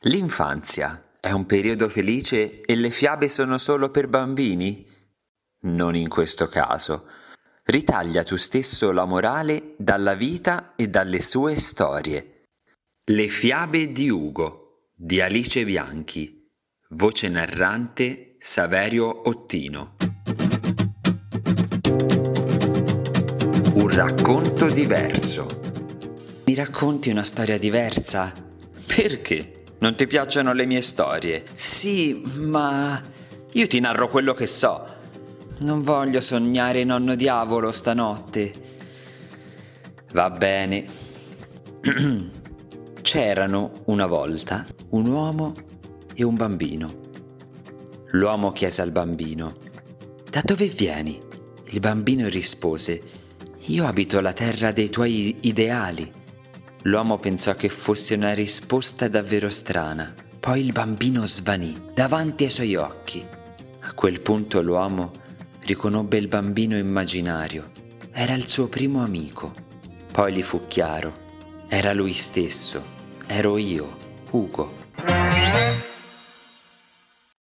L'infanzia è un periodo felice e le fiabe sono solo per bambini? Non in questo caso. Ritaglia tu stesso la morale dalla vita e dalle sue storie. Le fiabe di Ugo di Alice Bianchi. Voce narrante Saverio Ottino. Un racconto diverso. Mi racconti una storia diversa? Perché? Non ti piacciono le mie storie? Sì, ma io ti narro quello che so. Non voglio sognare nonno diavolo stanotte. Va bene. C'erano una volta un uomo e un bambino. L'uomo chiese al bambino, Da dove vieni? Il bambino rispose, Io abito la terra dei tuoi ideali. L'uomo pensò che fosse una risposta davvero strana. Poi il bambino svanì davanti ai suoi occhi. A quel punto l'uomo riconobbe il bambino immaginario. Era il suo primo amico. Poi gli fu chiaro. Era lui stesso. Ero io, Ugo.